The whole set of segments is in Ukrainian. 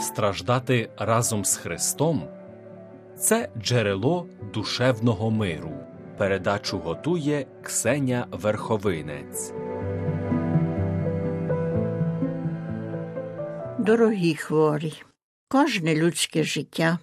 страждати разом з Христом це джерело душевного миру. Передачу готує Ксеня Верховинець. Дорогі хворі, кожне людське життя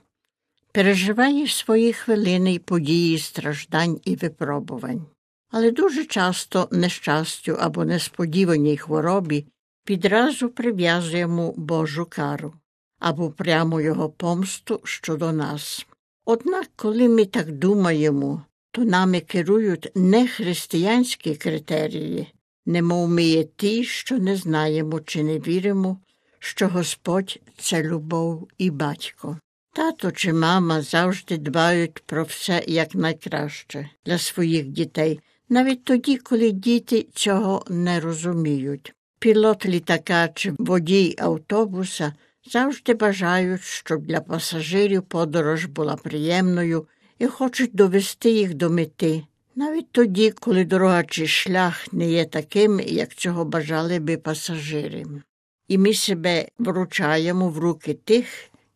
переживає свої хвилини й події страждань і випробувань, але дуже часто нещастю або несподіваній хворобі відразу прив'язуємо Божу кару або прямо його помсту щодо нас. Однак, коли ми так думаємо, то нами керують не християнські критерії, немов ми є ті, що не знаємо чи не віримо, що Господь це любов і батько. Тато чи мама завжди дбають про все якнайкраще для своїх дітей, навіть тоді, коли діти цього не розуміють. Пілот літака чи водій автобуса завжди бажають, щоб для пасажирів подорож була приємною і хочуть довести їх до мети, навіть тоді, коли дорога чи шлях не є таким, як цього бажали би пасажири. І ми себе вручаємо в руки тих,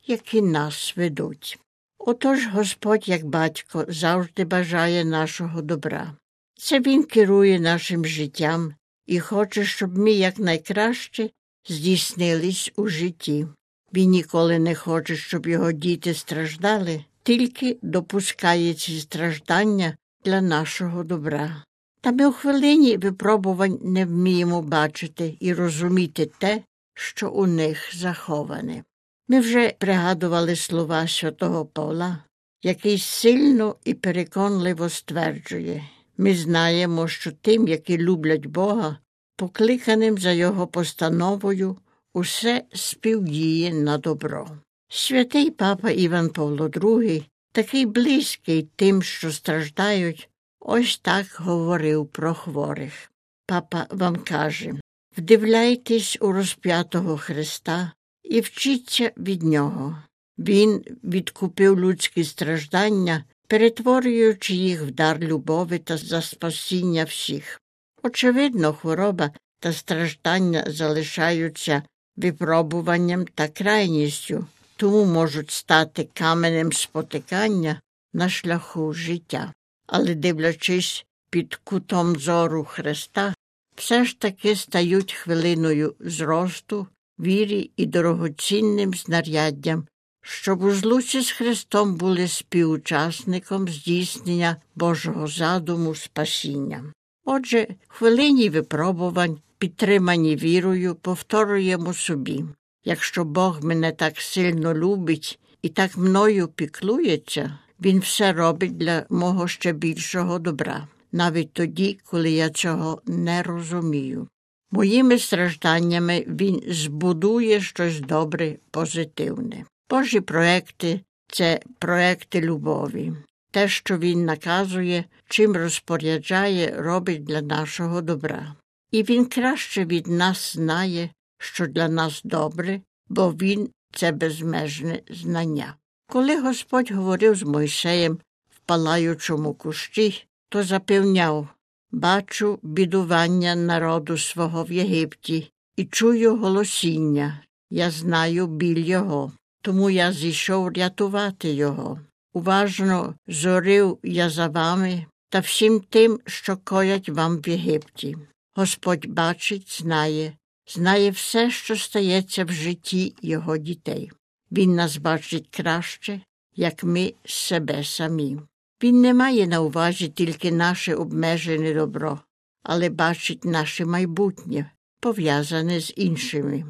які нас ведуть. Отож Господь, як батько, завжди бажає нашого добра. Це Він керує нашим життям і хоче, щоб ми якнайкраще здійснились у житті. Він ніколи не хоче, щоб його діти страждали, тільки допускає ці страждання для нашого добра. Та ми у хвилині випробувань не вміємо бачити і розуміти те, що у них заховане. Ми вже пригадували слова святого Павла, який сильно і переконливо стверджує ми знаємо, що тим, які люблять Бога, покликаним за Його постановою, усе співдіє на добро. Святий папа Іван Павло II, такий близький тим, що страждають, ось так говорив про хворих. Папа вам каже вдивляйтесь у розп'ятого Христа і вчіться від нього. Він відкупив людські страждання, перетворюючи їх в дар любові та за спасіння всіх. Очевидно, хвороба та страждання залишаються випробуванням та крайністю, тому можуть стати каменем спотикання на шляху життя. Але, дивлячись під кутом зору Христа, все ж таки стають хвилиною зросту, вірі і дорогоцінним знаряддям, щоб у злуці з Христом були співучасником здійснення Божого задуму спасіння. Отже, хвилині випробувань, підтримані вірою, повторюємо собі якщо Бог мене так сильно любить і так мною піклується, Він все робить для мого ще більшого добра, навіть тоді, коли я цього не розумію. Моїми стражданнями Він збудує щось добре, позитивне. Божі проекти це проекти любові. Те, що він наказує, чим розпоряджає, робить для нашого добра. І він краще від нас знає, що для нас добре, бо він це безмежне знання. Коли Господь говорив з Мойсеєм в палаючому кущі, то запевняв бачу бідування народу свого в Єгипті і чую голосіння. Я знаю біль його, тому я зійшов рятувати його. Уважно зорив я за вами та всім тим, що коять вам в Єгипті. Господь бачить, знає, знає все, що стається в житті його дітей. Він нас бачить краще, як ми себе самі. Він не має на увазі тільки наше обмежене добро, але бачить наше майбутнє, пов'язане з іншими.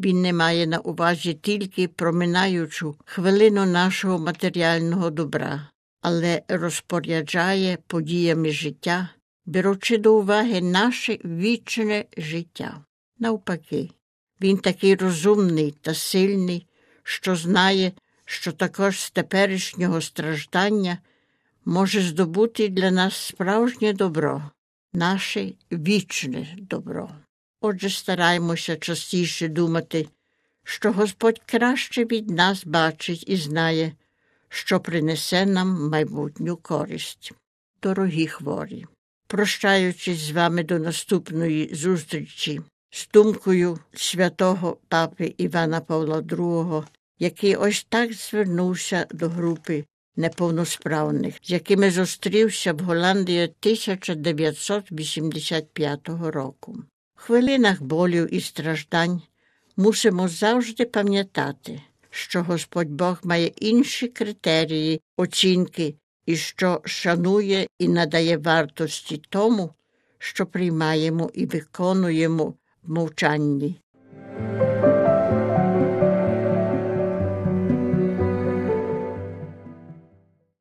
Він не має на увазі тільки проминаючу хвилину нашого матеріального добра, але розпоряджає подіями життя, беручи до уваги наше вічне життя. Навпаки, він такий розумний та сильний, що знає, що також з теперішнього страждання може здобути для нас справжнє добро, наше вічне добро. Отже, стараймося частіше думати, що Господь краще від нас бачить і знає, що принесе нам майбутню користь. Дорогі хворі, прощаючись з вами до наступної зустрічі з думкою святого папи Івана Павла II, який ось так звернувся до групи неповносправних, з якими зустрівся в Голландії 1985 року. Хвилинах болю і страждань мусимо завжди пам'ятати, що Господь Бог має інші критерії оцінки і що шанує і надає вартості тому, що приймаємо і виконуємо в мовчанні.